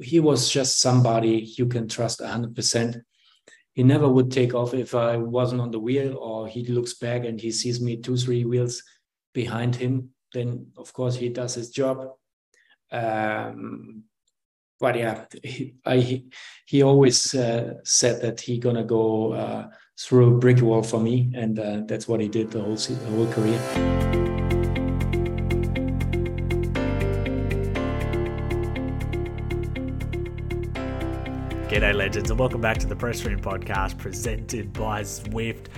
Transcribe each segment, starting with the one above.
he was just somebody you can trust 100%. He never would take off if I wasn't on the wheel, or he looks back and he sees me two, three wheels behind him. Then, of course, he does his job. Um, but yeah, he, I, he always uh, said that he gonna go uh, through a brick wall for me, and uh, that's what he did the whole the whole career. G'day, legends, and welcome back to the Press Room Podcast presented by Zwift,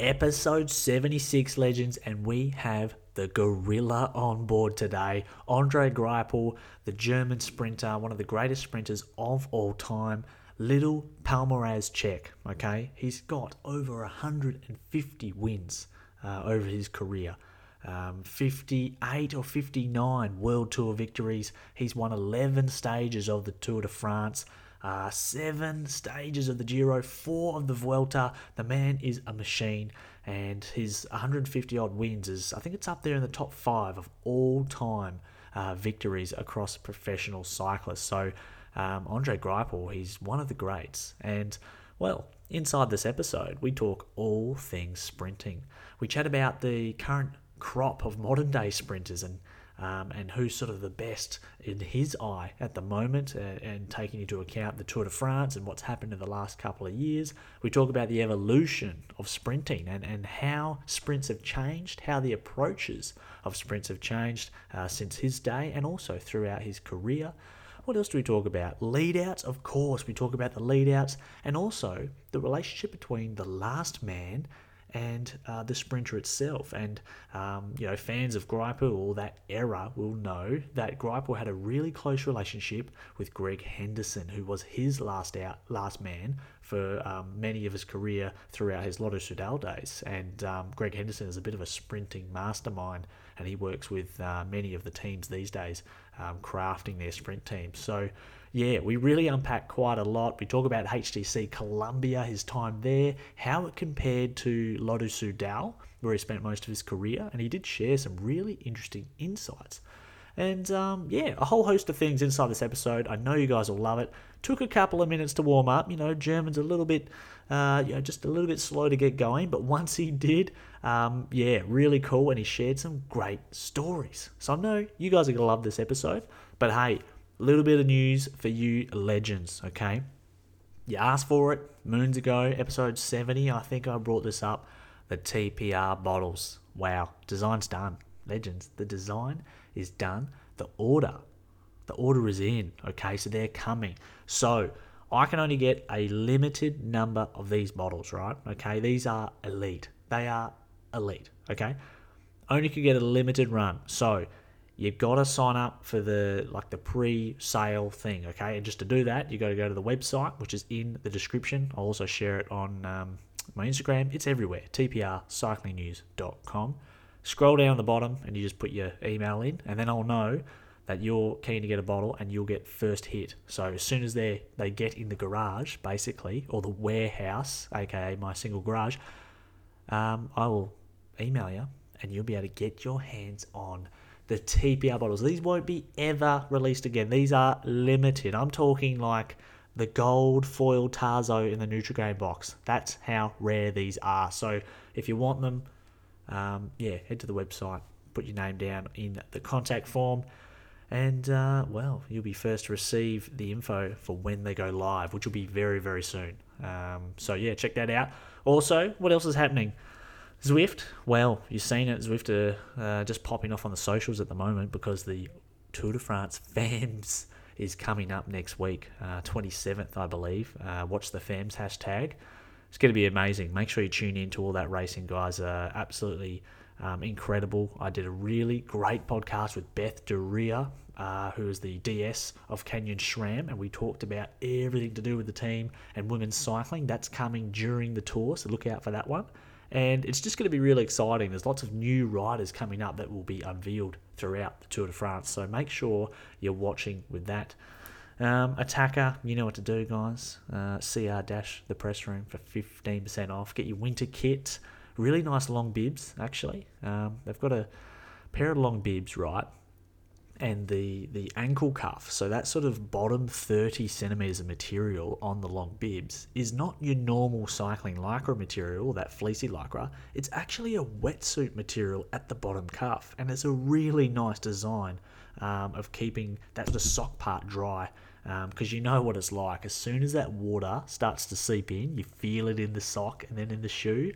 episode 76, legends. And we have the gorilla on board today. Andre Greipel, the German sprinter, one of the greatest sprinters of all time. Little Palmares check, okay? He's got over 150 wins uh, over his career. Um, 58 or 59 World Tour victories. He's won 11 stages of the Tour de France. Uh, seven stages of the Giro, four of the Vuelta. The man is a machine and his 150 odd wins is, I think it's up there in the top five of all time uh, victories across professional cyclists. So, um, Andre Greipel, he's one of the greats. And, well, inside this episode, we talk all things sprinting. We chat about the current crop of modern day sprinters and um, and who's sort of the best in his eye at the moment, uh, and taking into account the Tour de France and what's happened in the last couple of years. We talk about the evolution of sprinting and, and how sprints have changed, how the approaches of sprints have changed uh, since his day and also throughout his career. What else do we talk about? Lead outs, of course. We talk about the lead outs and also the relationship between the last man and uh, the sprinter itself. And um, you know, fans of Greipel or that era will know that Greipel had a really close relationship with Greg Henderson, who was his last out, last man for um, many of his career throughout his Lotto Soudal days. And um, Greg Henderson is a bit of a sprinting mastermind, and he works with uh, many of the teams these days, um, crafting their sprint teams. So yeah, we really unpack quite a lot. We talk about HTC Columbia, his time there, how it compared to Lotto Soudal, where he spent most of his career, and he did share some really interesting insights. And um, yeah, a whole host of things inside this episode. I know you guys will love it. Took a couple of minutes to warm up. You know, German's a little bit, uh, you know, just a little bit slow to get going. But once he did, um, yeah, really cool. And he shared some great stories. So I know you guys are going to love this episode. But hey, little bit of news for you legends, okay? You asked for it moons ago, episode 70. I think I brought this up. The TPR bottles. Wow, design's done. Legends, the design is done. The order, the order is in, okay? So they're coming. So I can only get a limited number of these bottles, right? Okay, these are elite. They are elite, okay? Only can get a limited run. So you've got to sign up for the like the pre-sale thing okay? And just to do that you got to go to the website which is in the description. I'll also share it on um, my instagram. It's everywhere tprcyclingnews.com scroll down the bottom and you just put your email in and then i'll know that you're keen to get a bottle and you'll get first hit. So as soon as they they get in the garage basically or the warehouse aka my single garage um, i will email you and you'll be able to get your hands on the TPR bottles. These won't be ever released again. These are limited. I'm talking like the gold foil Tazo in the Nutri-Grain box. That's how rare these are. So if you want them, um, yeah, head to the website, put your name down in the contact form, and uh, well, you'll be first to receive the info for when they go live, which will be very, very soon. Um, so yeah, check that out. Also, what else is happening? Zwift, well, you've seen it. Zwift are uh, just popping off on the socials at the moment because the Tour de France Femmes is coming up next week, uh, 27th, I believe. Uh, watch the Femmes hashtag. It's going to be amazing. Make sure you tune in to all that racing, guys. Uh, absolutely um, incredible. I did a really great podcast with Beth Duryea, uh, who is the DS of Canyon SRAM, and we talked about everything to do with the team and women's cycling. That's coming during the tour, so look out for that one and it's just going to be really exciting. There's lots of new riders coming up that will be unveiled throughout the Tour de France, so make sure you're watching with that. Um, Attaquer, you know what to do, guys. Uh, CR dash the press room for 15% off. Get your winter kit. Really nice long bibs, actually. Um, they've got a pair of long bibs, right? And the the ankle cuff, so that sort of bottom 30 centimeters of material on the long bibs, is not your normal cycling lycra material, that fleecy lycra. It's actually a wetsuit material at the bottom cuff, and it's a really nice design um, of keeping that sort of sock part dry. Because um, you know what it's like. As soon as that water starts to seep in, you feel it in the sock and then in the shoe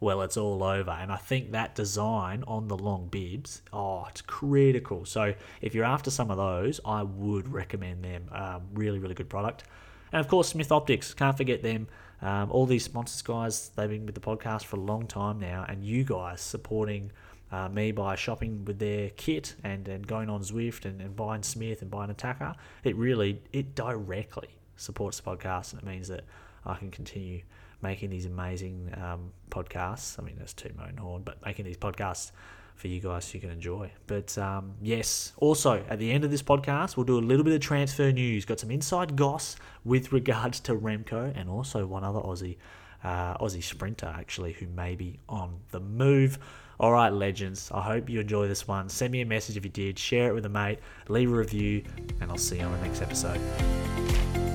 well, it's all over. And I think that design on the long bibs, oh, it's critical. So if you're after some of those, I would recommend them. Um, really, really good product. And of course, Smith Optics, can't forget them. Um, all these sponsors, guys, they've been with the podcast for a long time now, and you guys supporting uh, me by shopping with their kit and, and going on Zwift and, and buying Smith and buying Attaquer. It really, it directly supports the podcast, and it means that I can continue making these amazing um, podcasts. I mean, that's too moan horn, but making these podcasts for you guys so you can enjoy. But um, yes, also at the end of this podcast, we'll do a little bit of transfer news. Got some inside goss with regards to Remco and also one other Aussie, uh, Aussie sprinter actually, who may be on the move. All right, legends. I hope you enjoy this one. Send me a message if you did. Share it with a mate. Leave a review, and I'll see you on the next episode.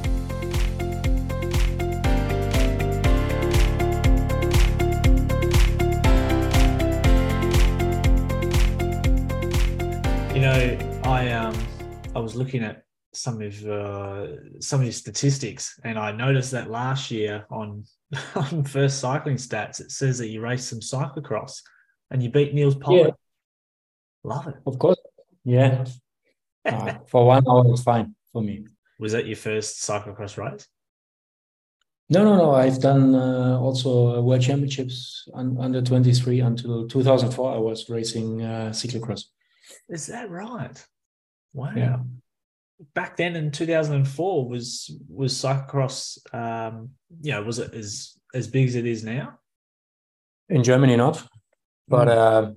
Know, I um, I was looking at some of uh, some of your statistics, and I noticed that last year on on first cycling stats, it says that you raced some cyclocross and you beat Nils Politt. Yeah. Love it. Of course. Yeah. uh, for one hour, it's fine for me. Was that your first cyclocross race? No, no, no. I've done uh, also World Championships un- under 23 until 2004. I was racing uh, cyclocross. Is that right? Wow. Yeah. Back then in 2004 was was cyclocross um you know was it as as big as it is now? In Germany not. But mm. uh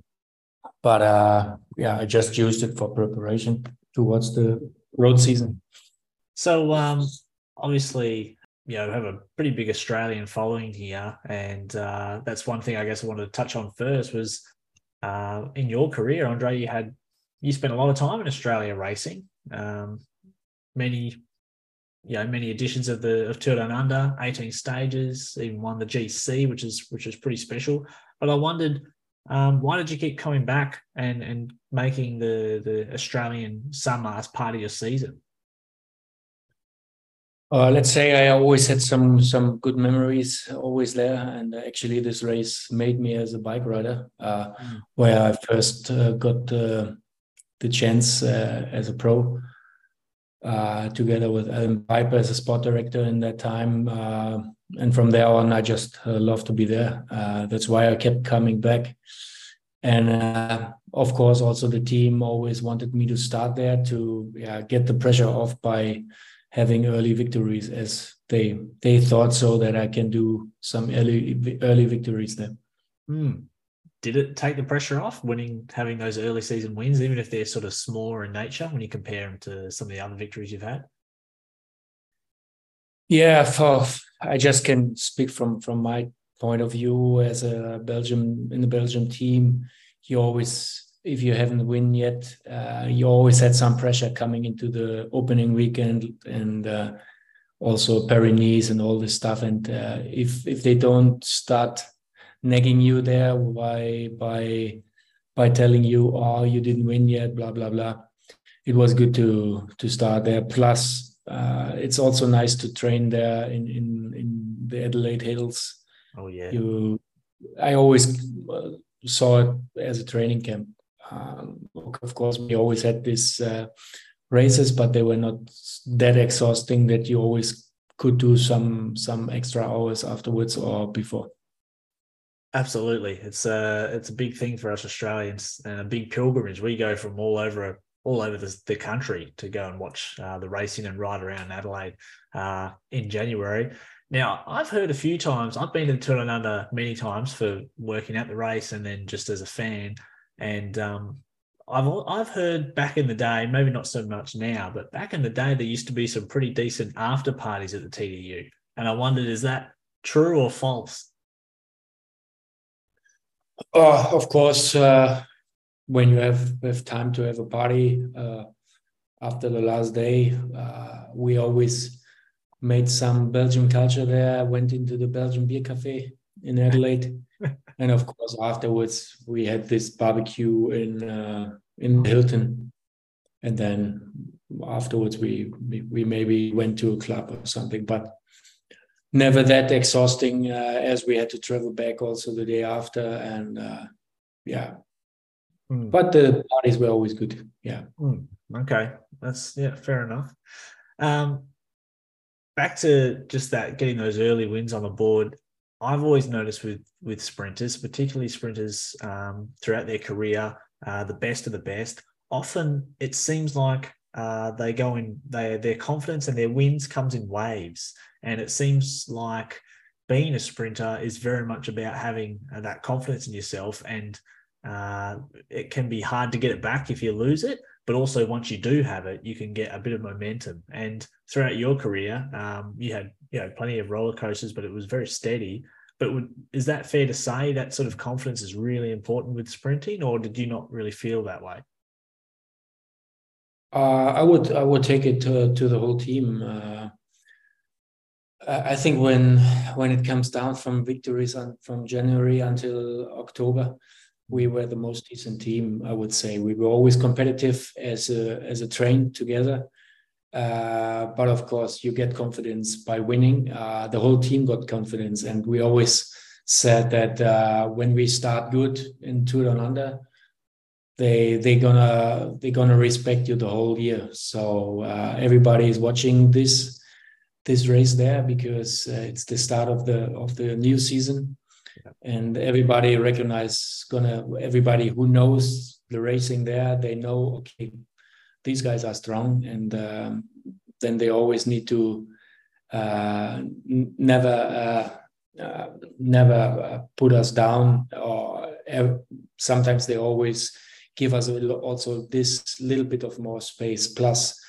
but uh yeah, I just used it for preparation towards the road season. So um obviously you know have a pretty big Australian following here, and uh, that's one thing I guess I wanted to touch on first was uh, in your career, Andre, you had you spent a lot of time in Australia racing. Um, many, you know, many editions of the of Tour Down Under, eighteen stages, even won the GC, which is which is pretty special. But I wondered, um, why did you keep coming back and and making the the Australian summer as part of your season? Uh, let's say I always had some some good memories always there, and actually this race made me as a bike rider, uh, mm. where I first uh, got the chance uh, as a pro, uh, together with Allan Peiper as a sport director in that time. Uh, and from there on, I just love to be there. that's why I kept coming back. And of course, also the team always wanted me to start there to yeah, get the pressure off by having early victories as they they thought so that I can do some early early victories there. Mm did it take the pressure off winning, having those early season wins, even if they're sort of smaller in nature when you compare them to some of the other victories you've had? Yeah, for, I just can speak from from my point of view as a Belgium in the Belgium team. You always, if you haven't win yet, uh, you always had some pressure coming into the opening weekend and uh, also Paris and all this stuff. And uh, if if they don't start nagging you there by by by telling you, oh, you didn't win yet, blah blah blah. It was good to to start there. Plus, uh, it's also nice to train there in in in the Adelaide Hills. Oh yeah. You, I always uh, saw it as a training camp. Um, of course, we always had these uh, races, but they were not that exhausting that you always could do some some extra hours afterwards or before. Absolutely, it's a it's a big thing for us Australians and a big pilgrimage. We go from all over all over the, the country to go and watch uh, the racing and ride around Adelaide uh, in January. Now, I've heard a few times. I've been to Tour Under many times for working at the race and then just as a fan. And um, I've I've heard back in the day, maybe not so much now, but back in the day, there used to be some pretty decent after parties at the TDU. And I wondered, is that true or false? Uh, of course, uh, when you have have time to have a party, uh, after the last day, uh, we always made some Belgian culture there. Went into the Belgian beer cafe in Adelaide, and of course afterwards we had this barbecue in uh, in Hilton, and then afterwards we, we we maybe went to a club or something, but never that exhausting uh, as we had to travel back also the day after. And uh, yeah. Mm. but the parties were always good. Yeah. Mm. okay. That's yeah fair enough. Um back to just that getting those early wins on the board i've always noticed with with sprinters particularly sprinters um, throughout their career uh, the best of the best often it seems like uh, they go in they their confidence and their wins comes in waves and it seems like being a sprinter is very much about having uh, that confidence in yourself. And uh, it can be hard to get it back if you lose it. But also, once you do have it, you can get a bit of momentum. And throughout your career, um, you had you know plenty of roller coasters, but it was very steady. But would, is that fair to say that sort of confidence is really important with sprinting, or did you not really feel that way? Uh, I would I would take it to, to the whole team. Uh, I think when when it comes down from victories on, from January until October, we were the most decent team. I would say we were always competitive as a as a train together. Uh, but of course, you get confidence by winning. Uh, the whole team got confidence, and we always said that uh, when we start good in Tour Down Under, they they gonna they gonna respect you the whole year. So uh, everybody is watching this this race there because uh, it's the start of the of the new season. And everybody recognize gonna everybody who knows the racing there they know okay these guys are strong. And um, then they always need to uh, n- never uh, uh never uh, put us down or ever, sometimes they always give us also this little bit of more space. Plus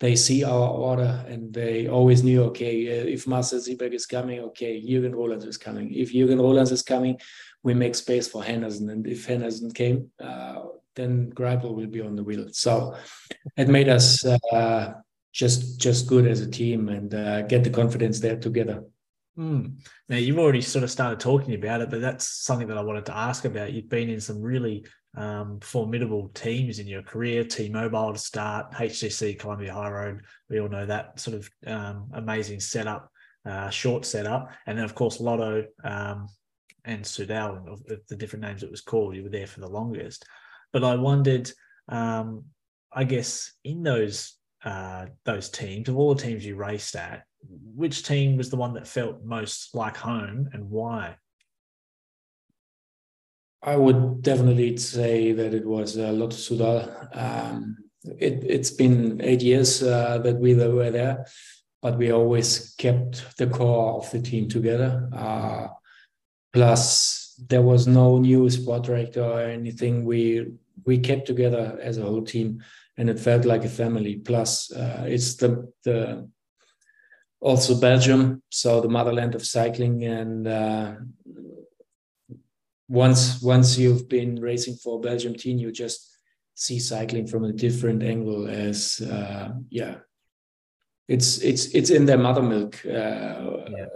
they see our order and they always knew, okay, uh, if Marcel Sieberg is coming, okay, Jürgen Roelandts is coming. If Jürgen Roelandts is coming, we make space for Henderson. And if Henderson came, uh, then Greipel will be on the wheel. So it made us uh, just just good as a team and uh, get the confidence there together. Mm. Now you've already sort of started talking about it, but that's something that I wanted to ask about. You've been in some really um, formidable teams in your career. T-Mobile to start, HTC Columbia High Road. We all know that sort of um, amazing setup, uh, short setup, and then of course Lotto um, and Soudal, the different names it was called. You were there for the longest, but I wondered, um, I guess, in those uh, those teams of all the teams you raced at, which team was the one that felt most like home, and why? I would definitely say that it was uh, Lotto Soudal. Um, it, has been eight years uh, that we were there, but we always kept the core of the team together. Uh, plus, there was no new sport director or anything. We we kept together as a whole team, and it felt like a family. Plus, uh, it's the the also Belgium, so the motherland of cycling, and uh, once once you've been racing for a Belgium team, you just see cycling from a different angle. As uh, yeah, it's it's it's in their mother milk uh, yeah.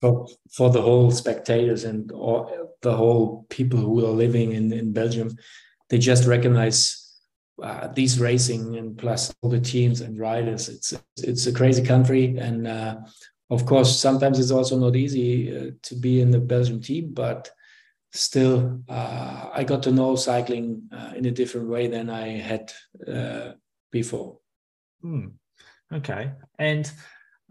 for for the whole spectators and all, the whole people who are living in in Belgium. They just recognize uh, these racing and plus all the teams and riders. It's it's a crazy country, and uh, of course sometimes it's also not easy uh, to be in the Belgium team, but still uh, I got to know cycling uh, in a different way than I had uh, before. Hmm. Okay, and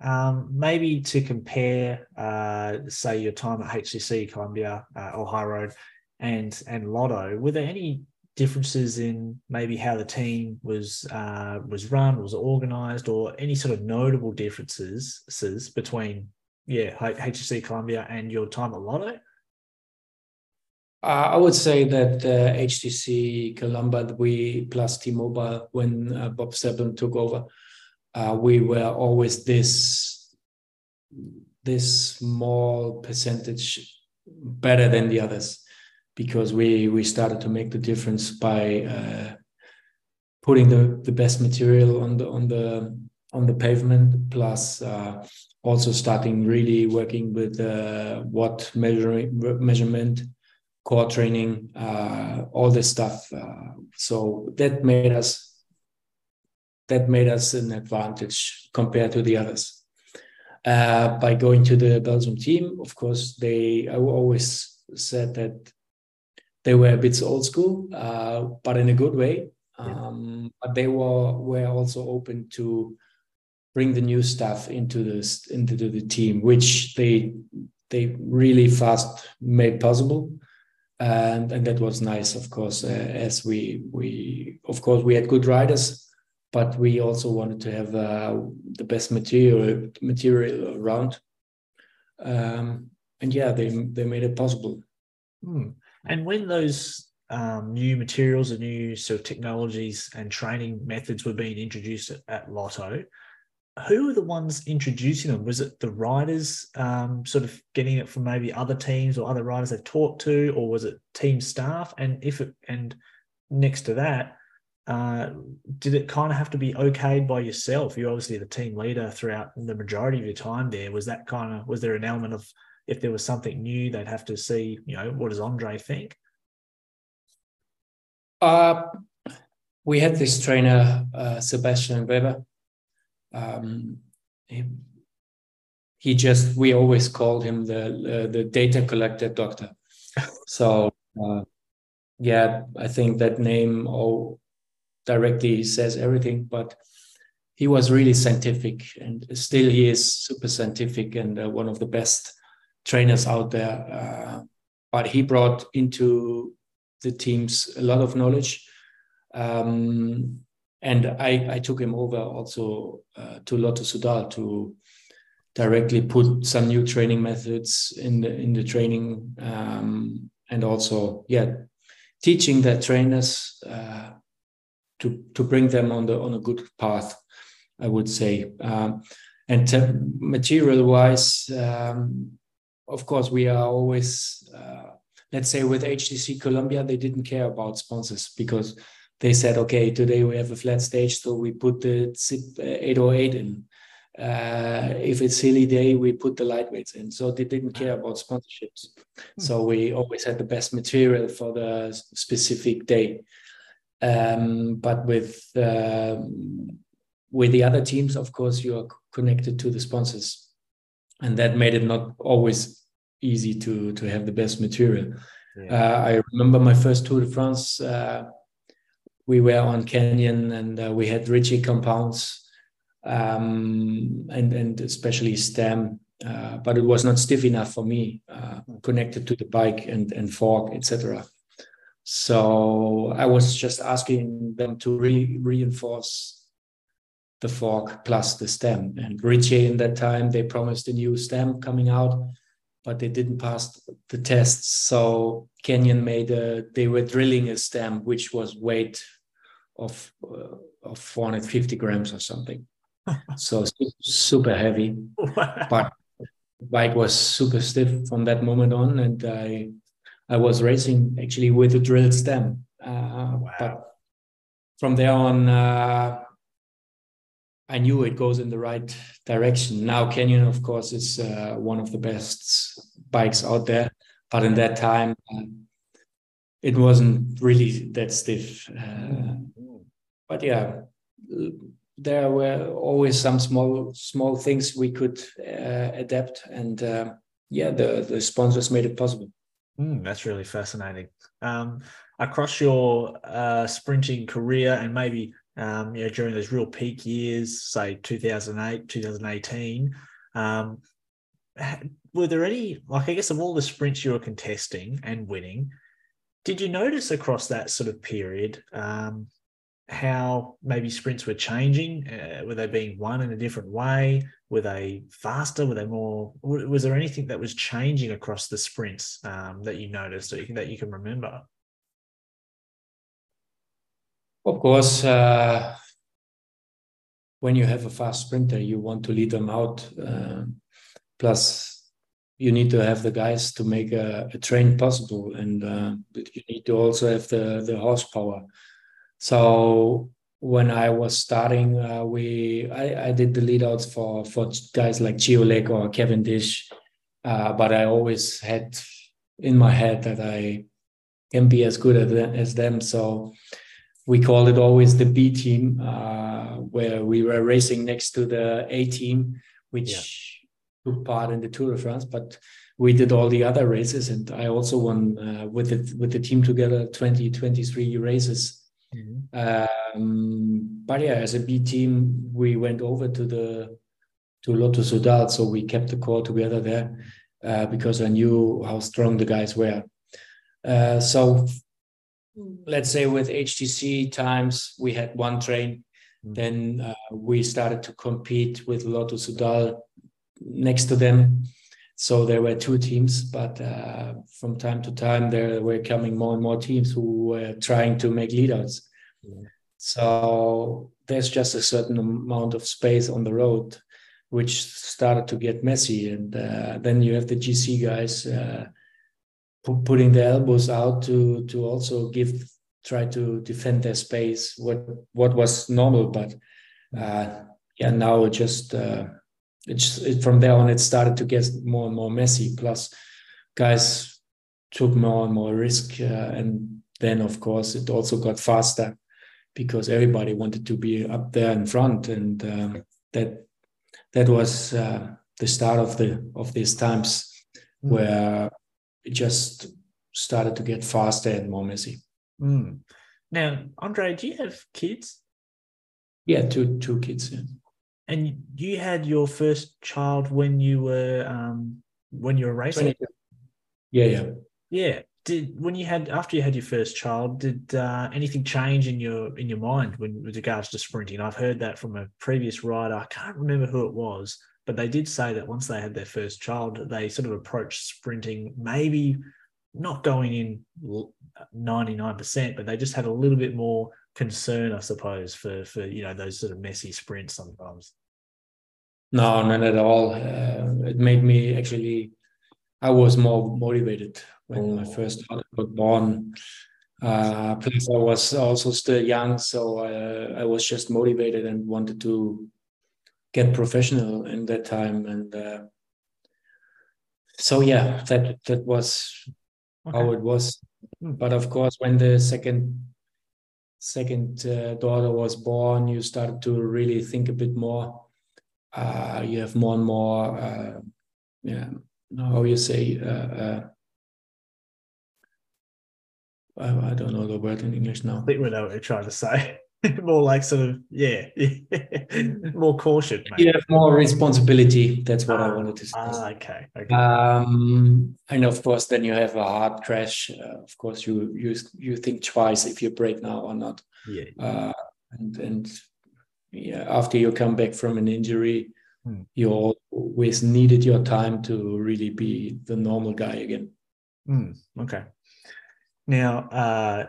um, maybe to compare, uh, say your time at HTC Columbia uh, or High Road and and Lotto, were there any differences in maybe how the team was uh, was run, was organised, or any sort of notable differences between yeah HTC Columbia and your time at Lotto? Uh, I would say that uh, HTC Columbia, we plus T-Mobile, when uh, Bob Stapleton took over, uh, we were always this this small percentage better than the others because we we started to make the difference by uh, putting the, the best material on the on the on the pavement, plus uh, also starting really working with uh, what measuring measurement, core training, uh, all this stuff. Uh, so that made us that made us an advantage compared to the others. Uh, by going to the Belgium team, of course, they I always said that they were a bit old school, uh, but in a good way. Um, but they were were also open to bring the new stuff into this into the team, which they they really fast made possible. And, and that was nice, of course, uh, as we we of course we had good riders, but we also wanted to have uh, the best material material around. Um, and yeah, they they made it possible. Hmm. And when those um, new materials and new sort of technologies and training methods were being introduced at, at Lotto, who were the ones introducing them? Was it the riders um, sort of getting it from maybe other teams or other riders they've talked to, or was it team staff? And if it and next to that, uh, did it kind of have to be okayed by yourself? You're obviously the team leader throughout the majority of your time there. Was that kind of was there an element of if there was something new, they'd have to see, you know, what does Andre think? Uh, we had this trainer, uh, Sebastian Weber. Um, he, he, just, we always called him the uh, the data collector doctor. so, uh, yeah, I think that name oh, directly says everything, but he was really scientific and still he is super scientific and uh, one of the best trainers out there. Uh, but he brought into the teams a lot of knowledge. Um, and I, I took him over also uh, to Lotto Soudal to directly put some new training methods in the in the training um, and also yeah teaching the trainers uh, to to bring them on the on a good path I would say. Um, and material wise um, of course, we are always, uh, let's say, with HTC Columbia, they didn't care about sponsors because they said, okay, today we have a flat stage, so we put the Zipp 808 in. Uh, if it's hilly day, we put the lightweights in. So they didn't care about sponsorships. Hmm. So we always had the best material for the specific day. Um, but with um, with the other teams, of course, you are connected to the sponsors, and that made it not always easy to to have the best material. Yeah. Uh, I remember my first Tour de France. Uh, we were on Canyon and uh, we had Ritchey compounds um, and and especially stem, uh, but it was not stiff enough for me, uh, connected to the bike and and fork, etc. So I was just asking them to re- reinforce the fork plus the stem. And Ritchey in that time, they promised a new stem coming out but they didn't pass the tests. So Canyon made a, they were drilling a stem which was weight of uh, of 450 grams or something. so super heavy, but bike was super stiff from that moment on, and I I was racing actually with a drilled stem. Uh, wow. But from there on, uh, I knew it goes in the right direction. Now Canyon, of course, is uh, one of the best bikes out there, but in that time, uh, it wasn't really that stiff. Uh, but yeah, there were always some small small things we could uh, adapt, and uh, yeah, the the sponsors made it possible. Mm, that's really fascinating. Um, across your uh, sprinting career and maybe um, you know, during those real peak years, say 2008, 2018. Um, were there any, like, I guess, of all the sprints you were contesting and winning, did you notice across that sort of period um, how maybe sprints were changing? Uh, were they being won in a different way? Were they faster? Were they more? Was there anything that was changing across the sprints um, that you noticed or that you can remember? Of course, uh, when you have a fast sprinter, you want to lead them out. Uh, plus, you need to have the guys to make a, a train possible, and uh, you need to also have the the horsepower. So when I was starting, uh, we I, I did the lead outs for for guys like Lake or Cavendish, uh, but I always had in my head that I can be as good as them. So we called it always the B team, uh, where we were racing next to the A team, which yeah. took part in the Tour de France. But we did all the other races, and I also won uh, with it with the team together 20, 23 races. Mm-hmm. Um, but yeah, as a B team, we went over to the to Lotto Soudal, so we kept the core together there uh, because I knew how strong the guys were. Uh, so let's say with HTC times, we had one train. Mm. Then uh, we started to compete with Lotto Soudal next to them. So there were two teams, but uh, from time to time there were coming more and more teams who were trying to make leadouts. Yeah. So there's just a certain amount of space on the road, which started to get messy. And uh, then you have the GC guys uh, putting their elbows out to to also give try to defend their space what what was normal but uh yeah now just uh it's it, from there on it started to get more and more messy plus guys took more and more risk uh, and then of course it also got faster because everybody wanted to be up there in front and uh, that that was uh, the start of the of these times mm. where it just started to get faster and more messy. Mm. Now, Andre, do you have kids? Yeah, two two kids. Yeah. And you had your first child when you were um, when you were racing. Yeah, yeah, yeah. Did when you had after you had your first child, did uh, anything change in your in your mind when with regards to sprinting? I've heard that from a previous rider. I can't remember who it was, but they did say that once they had their first child, they sort of approached sprinting maybe not going in 99%, but they just had a little bit more concern, I suppose, for, for you know, those sort of messy sprints sometimes. No, not at all. Uh, it made me actually, I was more motivated when oh. my first child was born. Uh, plus, I was also still young, so I, I was just motivated and wanted to get professional in that time and uh, so yeah that that was okay. how it was but of course when the second second uh, daughter was born you started to really think a bit more uh, you have more and more uh, yeah how you say uh, uh, I don't know the word in English now. I think we know what you're trying to say. more like sort of yeah, more caution. Maybe. You have more responsibility. That's what ah, I wanted to say. Ah, okay. okay. Um, and of course, then you have a hard crash. Uh, of course, you you you think twice if you break now or not. Yeah. Uh, and and yeah, after you come back from an injury, hmm. you always needed your time to really be the normal guy again. Hmm. Okay. Now, uh,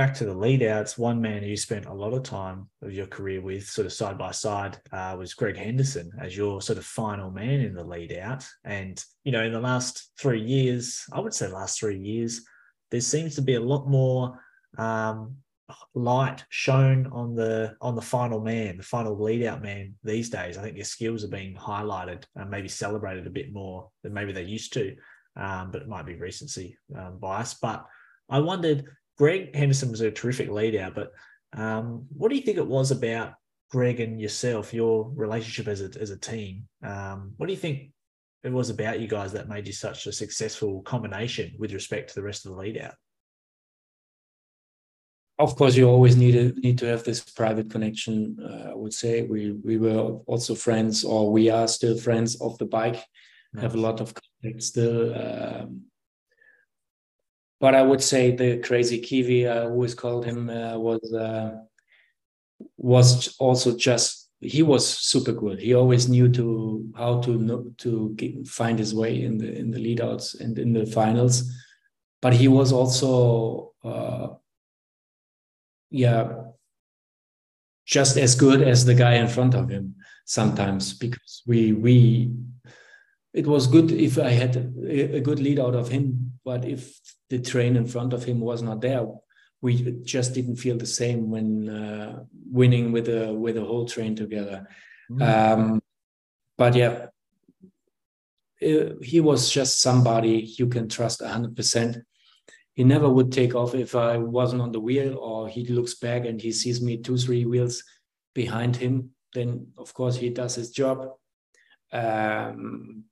back to the lead outs, one man who spent a lot of time of your career with, sort of side by side, uh, was Greg Henderson as your sort of final man in the lead out. And, you know, in the last three years, I would say last three years, there seems to be a lot more um, light shown on the on the final man, the final lead out man these days. I think their skills are being highlighted and maybe celebrated a bit more than maybe they used to. Um, but it might be recency um, bias. But I wondered Greg Henderson was a terrific leader, but um, what do you think it was about Greg and yourself, your relationship as a, as a team? Um, what do you think it was about you guys that made you such a successful combination with respect to the rest of the lead out? Of course, you always need to need to have this private connection. Uh, I would say we we were also friends, or we are still friends of the bike. Nice. Have a lot of contact still. Um, but I would say the crazy Kiwi, I always called him, uh, was uh, was also just he was super good. He always knew to how to to get, find his way in the in the leadouts and in the finals. But he was also, uh, yeah, just as good as the guy in front of him sometimes because we we it was good if I had a, a good lead out of him, but if the train in front of him was not there, we just didn't feel the same when uh, winning with a with a whole train together. Mm. Um, but yeah, it, he was just somebody you can trust hundred percent. He never would take off if I wasn't on the wheel, or he looks back and he sees me two, three wheels behind him. Then of course he does his job. Um,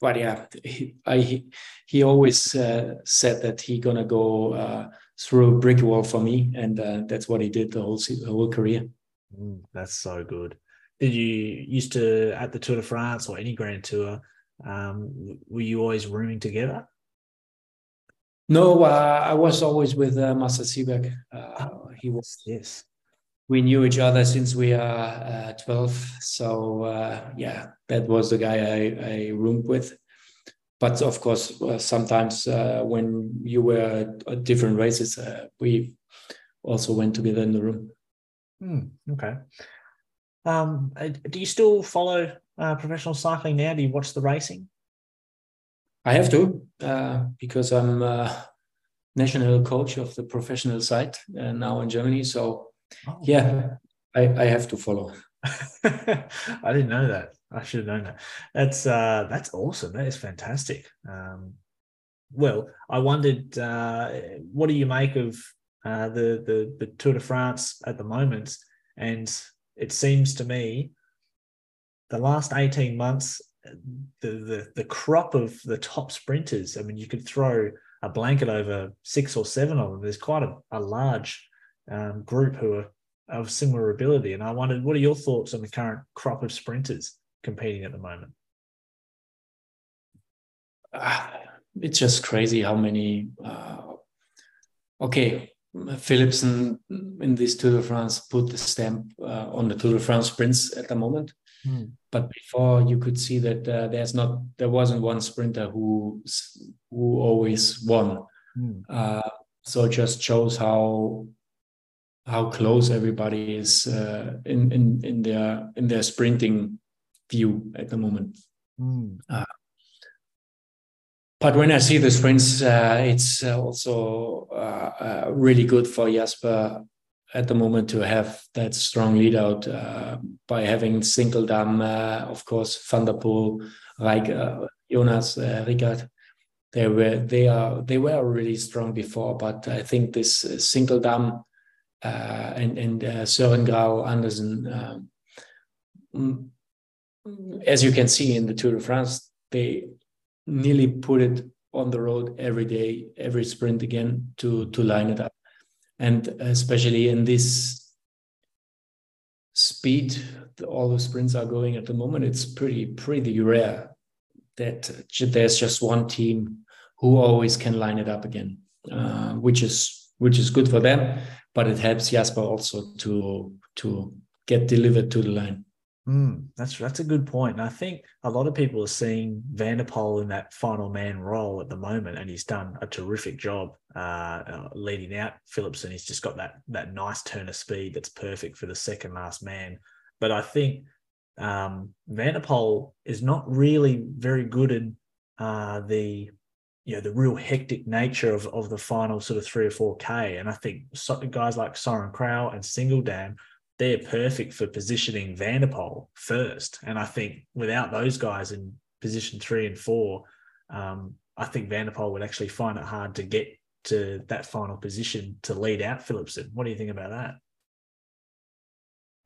but yeah, he, I, he, always uh, said that he gonna go uh, through a brick wall for me, and uh, that's what he did the whole the whole career. Mm, that's so good. Did you used to at the Tour de France or any Grand Tour? Um, were you always rooming together? No, uh, I was always with uh, Sieberg. Uh, he was yes. We knew each other since we are uh, twelve, so uh, yeah, that was the guy I, I roomed with but of course, uh, sometimes uh, when you were at different races, uh, we also went together in the room. Mm, okay. Um, uh, do you still follow uh, professional cycling now? Do you watch the racing? I have to uh, because I'm national coach of the professional side now in Germany. So, oh, yeah, I, I have to follow. I didn't know that. I should have known that. That's uh, that's awesome. That is fantastic. Um, well, I wondered, uh, what do you make of uh, the, the the Tour de France at the moment? And it seems to me, the last eighteen months, the the the crop of the top sprinters. I mean, you could throw a blanket over six or seven of them. There's quite a, a large um, group who are of similar ability. And I wondered, what are your thoughts on the current crop of sprinters? competing at the moment? Uh, it's just crazy how many. Uh, okay, Philipsen in this Tour de France put the stamp uh, on the Tour de France sprints at the moment. Mm. But before you could see that uh, there's not there wasn't one sprinter who who always won. Mm. Uh, so it just shows how how close everybody is uh, in in in their in their sprinting view at the moment. Mm. Uh, but when I see the sprints, uh, it's also uh, uh, really good for Jasper at the moment to have that strong lead out uh, by having Sinkeldam, of course, Van der Poel, Reik, Jonas, uh, Rickaert. They were they are they were really strong before, but I think this uh, Sinkeldam and and Søren Kragh Andersen um, as you can see in the Tour de France, they nearly put it on the road every day, every sprint again to to line it up, and especially in this speed, all the sprints are going at the moment. It's pretty pretty rare that there's just one team who always can line it up again, uh, which is which is good for them, but it helps Jasper also to to get delivered to the line. Mm, that's that's a good point. And I think a lot of people are seeing Van der Poel in that final man role at the moment, and he's done a terrific job uh, uh, leading out Philipsen. He's just got that that nice turn of speed that's perfect for the second last man. But I think um, Van is not really very good in uh, the you know the real hectic nature of, of the final sort of three or four k. And I think guys like Soren Kragh and Sinkeldam they're perfect for positioning Van der Poel first. And I think without those guys in position three and four, um, I think Van der Poel would actually find it hard to get to that final position to lead out Philipsen. What do you think about that?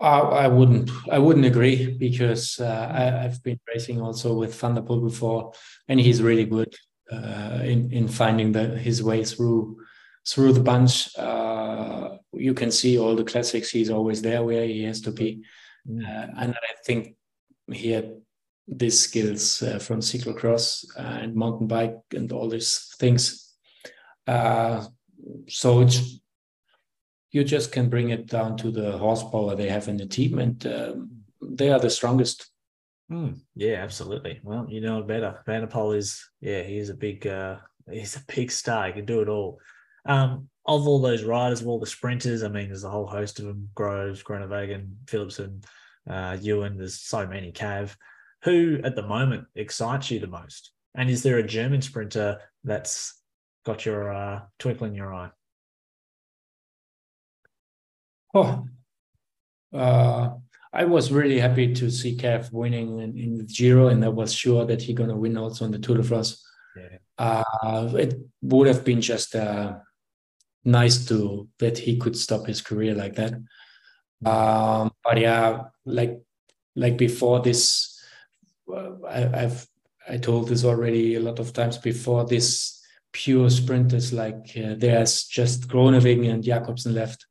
I wouldn't. I wouldn't agree because uh, I, have been racing also with Van der Poel before, and he's really good uh, in in finding the, his way through through the bunch. Uh, you can see all the classics. He's always there where he has to be, mm. uh, and I think he had these skills uh, from cyclocross and mountain bike and all these things. Uh, so it's you just can bring it down to the horsepower they have in the team, and um, they are the strongest. Mm, yeah, absolutely. Well, you know better. Van der Poel is, yeah, he's a big, uh, he's a big star. He can do it all. Um, of all those riders, of all the sprinters, I mean, there's a whole host of them: Groves, Groenewegen, Philipsen, uh, Ewan. There's so many. Cav, who at the moment excites you the most? And is there a German sprinter that's got your uh, twinkle in your eye? Oh, uh, I was really happy to see Kev winning in, in the Giro, and I was sure that he's going to win also in the Tour de France. Yeah. Uh, it would have been just uh, nice to that he could stop his career like that. Um, but yeah, like like before this, I, I've I told this already a lot of times before this pure sprinters like uh, there's just Groenewegen and Jakobsen left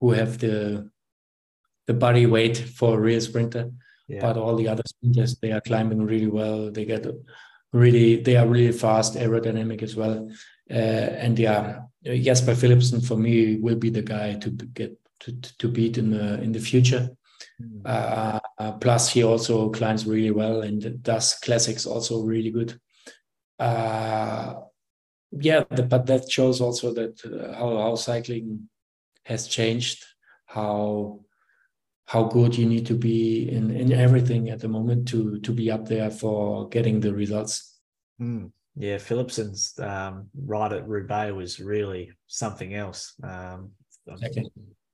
who have the the body weight for a real sprinter yeah. but all the other sprinters they are climbing really well they get really they are really fast aerodynamic as well uh, and yeah Jasper Philipsen for me will be the guy to get to, to beat in the in the future mm. uh, plus he also climbs really well and does classics also really good uh, yeah, the, but that shows also that uh, how, how cycling has changed, how how good you need to be in in everything at the moment to to be up there for getting the results. Mm. Yeah, Philipsen's um, ride at Roubaix was really something else. Um,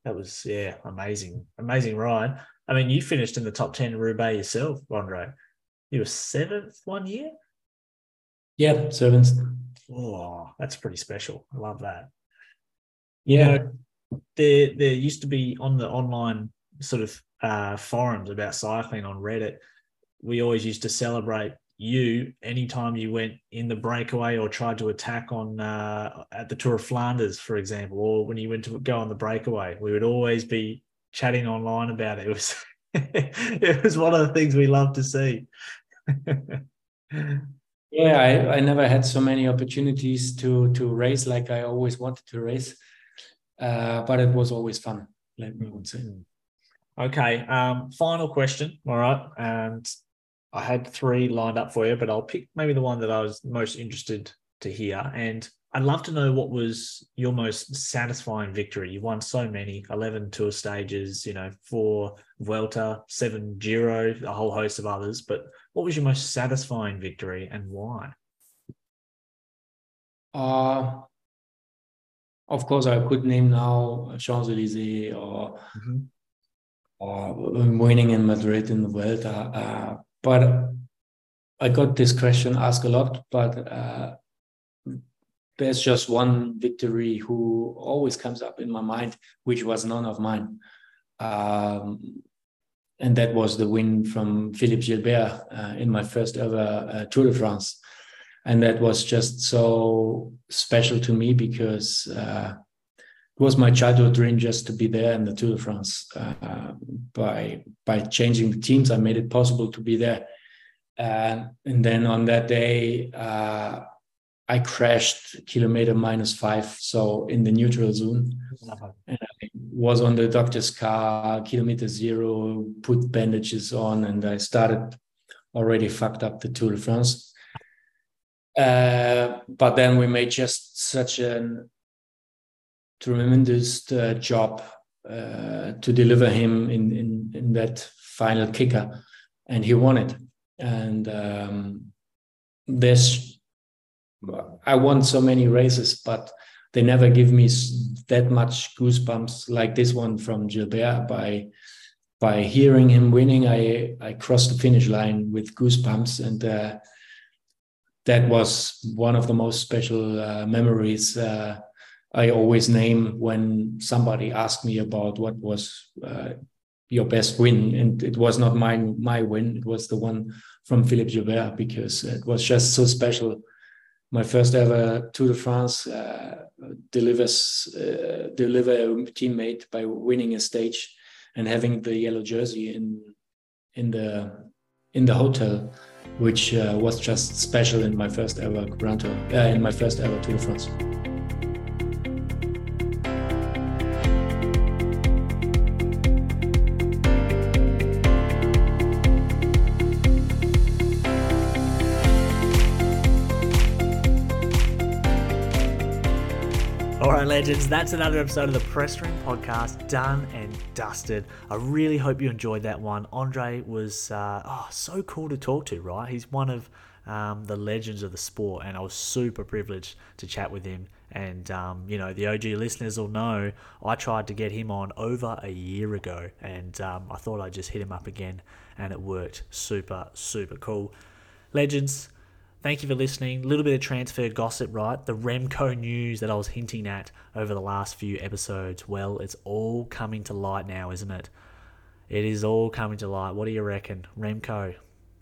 That was yeah, amazing, amazing ride. I mean, you finished in the top ten Roubaix yourself, Andre. You were seventh one year. Yeah, seventh. Oh, that's pretty special. I love that. Yeah. You know, there there used to be on the online sort of uh, forums about cycling on Reddit. We always used to celebrate you anytime you went in the breakaway or tried to attack on uh, at the Tour of Flanders, for example, or when you went to go on the breakaway. We would always be chatting online about it. It was it was one of the things we love to see. Yeah, I, I never had so many opportunities to to race like I always wanted to race, uh, but it was always fun. Let me would say. Mm. Okay, um, final question. All right, and I had three lined up for you, but I'll pick maybe the one that I was most interested to hear. And I'd love to know what was your most satisfying victory. You won so many, 11 tour stages, you know, four Vuelta, seven Giro, a whole host of others. But what was your most satisfying victory and why? Uh, of course, I could name now Champs Elysees or, mm-hmm. Or winning in Madrid in the Vuelta. Uh, but I got this question asked a lot, but uh, there's just one victory who always comes up in my mind, which was none of mine. Um, and that was the win from Philippe Gilbert uh, in my first ever uh, Tour de France. And that was just so special to me because uh, it was my childhood dream just to be there in the Tour de France. Uh, by by changing the teams, I made it possible to be there. and then on that day, uh, I crashed kilometer minus five, so in the neutral zone. Uh-huh. And I was on the doctor's car, kilometer zero, put bandages on, and I started already fucked up the Tour de France. Uh, but then we made just such a tremendous uh, job uh, to deliver him in, in, in that final kicker, and he won it. And um, there's I won so many races, but they never give me that much goosebumps like this one from Gilbert. By by hearing him winning, I I crossed the finish line with goosebumps, and uh, that was one of the most special uh, memories. Uh, I always name when somebody asked me about what was uh, your best win, and it was not my my win; it was the one from Philippe Gilbert because it was just so special my first ever Tour de France uh, delivers uh, deliver a teammate by winning a stage and having the yellow jersey in in the in the hotel, which uh, was just special in my first ever Grand Tour, uh, in my first ever Tour de France. Legends, that's another episode of the Press Room Podcast done and dusted. I really hope you enjoyed that one. Andre was uh, oh, so cool to talk to, right? He's one of um, the legends of the sport, and I was super privileged to chat with him. And, um, you know, the OG listeners will know I tried to get him on over a year ago, and um, I thought I'd just hit him up again, and it worked. Super, super cool. Legends, Thank you for listening. A little bit of transfer gossip, right? The Remco news that I was hinting at over the last few episodes. Well, it's all coming to light now, isn't it? It is all coming to light. What do you reckon? Remco,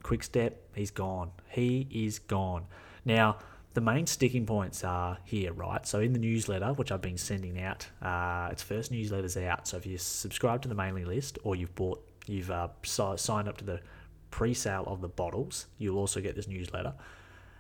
quick step, he's gone. He is gone. Now, the main sticking points are here, right? So in the newsletter, which I've been sending out, uh, its first newsletter's out. So if you subscribe to the mailing list or you've bought, you've uh, signed up to the pre-sale of the bottles, you'll also get this newsletter.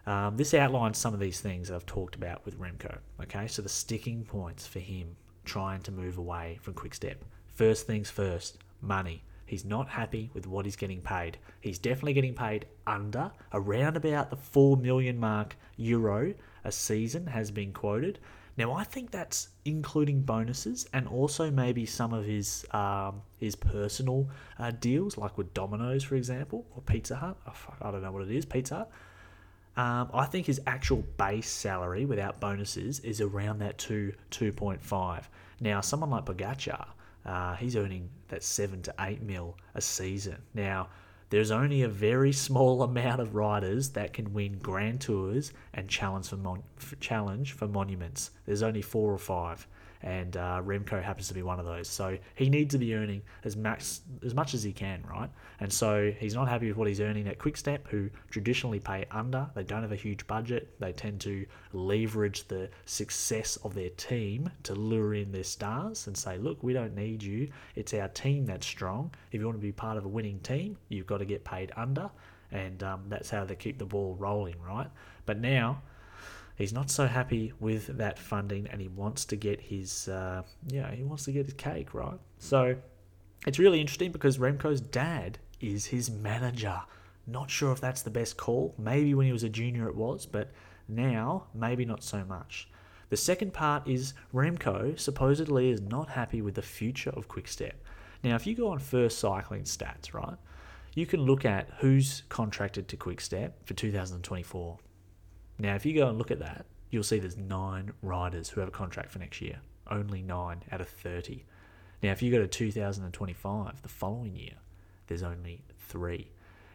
Um, this outlines some of these things that I've talked about with Remco. Okay, so the sticking points for him trying to move away from Quickstep. First things first, money. He's not happy with what he's getting paid. He's definitely getting paid under around about the 4 million mark euro a season has been quoted. Now I think that's including bonuses and also maybe some of his um, his personal uh, deals, like with Domino's, for example, or Pizza Hut. Oh, I don't know what it is, Pizza Hut. Um, I think his actual base salary without bonuses is around that two two point five. Now, someone like Pogacar, uh, he's earning that seven to eight mil a season. Now, there's only a very small amount of riders that can win Grand Tours and challenge for mon- challenge for monuments. There's only four or five and uh, Remco happens to be one of those. So he needs to be earning as max as much as he can, right? And so he's not happy with what he's earning at Quickstep, who traditionally pay under. They don't have a huge budget. They tend to leverage the success of their team to lure in their stars and say, "Look, we don't need you. It's our team that's strong. If you want to be part of a winning team, you've got to get paid under." And um, that's how they keep the ball rolling, right? But now he's not so happy with that funding and he wants to get his uh, yeah he wants to get his cake right? So it's really interesting because Remco's dad is his manager. Not sure if that's the best call. Maybe when he was a junior it was but now maybe not so much. The second part is Remco supposedly is not happy with the future of Quickstep. Now if you go on FirstCycling stats right you can look at who's contracted to Quickstep for 2024 now, if you go and look at that, you'll see there's nine riders who have a contract for next year. Only nine out of 30. Now, if you go to 2025, the following year, there's only three.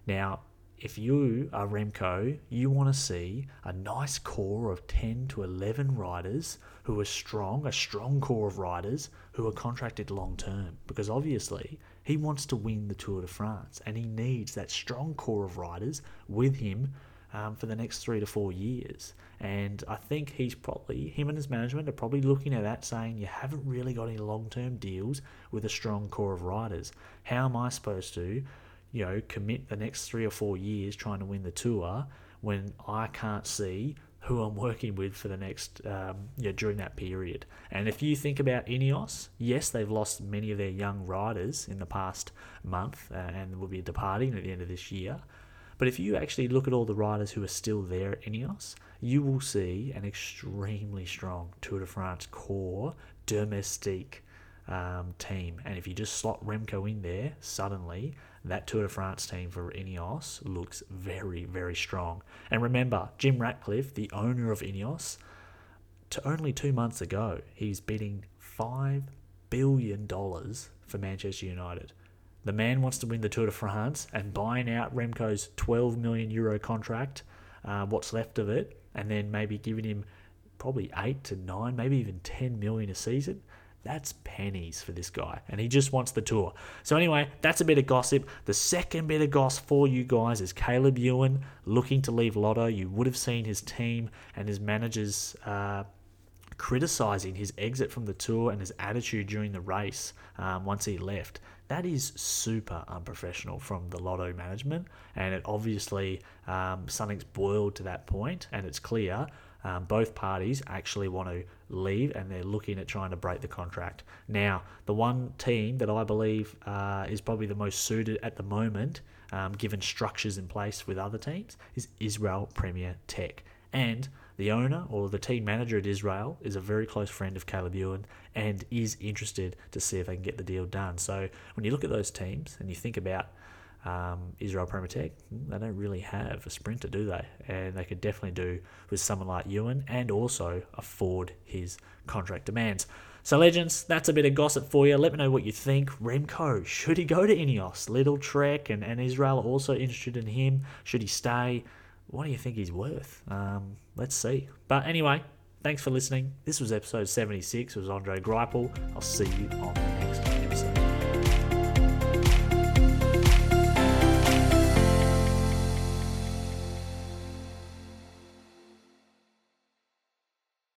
Now, if you are Remco, you want to see a nice core of 10 to 11 riders who are strong, a strong core of riders who are contracted long term. Because obviously, he wants to win the Tour de France and he needs that strong core of riders with him um, for the next three to four years. And I think he's probably, him and his management are probably looking at that saying, you haven't really got any long term deals with a strong core of riders. How am I supposed to, you know, commit the next three or four years trying to win the tour when I can't see who I'm working with for the next, um, yeah, during that period. And if you think about Ineos, yes, they've lost many of their young riders in the past month uh, and will be departing at the end of this year. But if you actually look at all the riders who are still there at Ineos, you will see an extremely strong Tour de France core domestique um, team. And if you just slot Remco in there, suddenly that Tour de France team for Ineos looks very, very strong. And remember, Jim Ratcliffe, the owner of Ineos, to only two months ago, he's bidding $5 billion for Manchester United. The man wants to win the Tour de France and buying out Remco's 12 million euro contract, uh, what's left of it, and then maybe giving him probably eight to nine, maybe even 10 million a season. That's pennies for this guy, and he just wants the tour. So, anyway, that's a bit of gossip. The second bit of gossip for you guys is Caleb Ewan looking to leave Lotto. You would have seen his team and his managers uh, criticizing his exit from the tour and his attitude during the race um, once he left. That is super unprofessional from the Lotto management, and it obviously um, something's boiled to that point, and it's clear um, both parties actually want to leave and they're looking at trying to break the contract. Now, the one team that I believe uh, is probably the most suited at the moment, um, given structures in place with other teams, is Israel Premier Tech. And the owner or the team manager at Israel is a very close friend of Caleb Ewan and is interested to see if they can get the deal done. So when you look at those teams and you think about um, Israel Premier Tech, they don't really have a sprinter, do they? And they could definitely do with someone like Ewan and also afford his contract demands. So, legends, that's a bit of gossip for you. Let me know what you think. Remco, should he go to Ineos? Lidl-Trek and, and Israel are also interested in him. Should he stay? What do you think he's worth? Um, let's see. But anyway, thanks for listening. This was episode 76. It was Andre Greipel. I'll see you on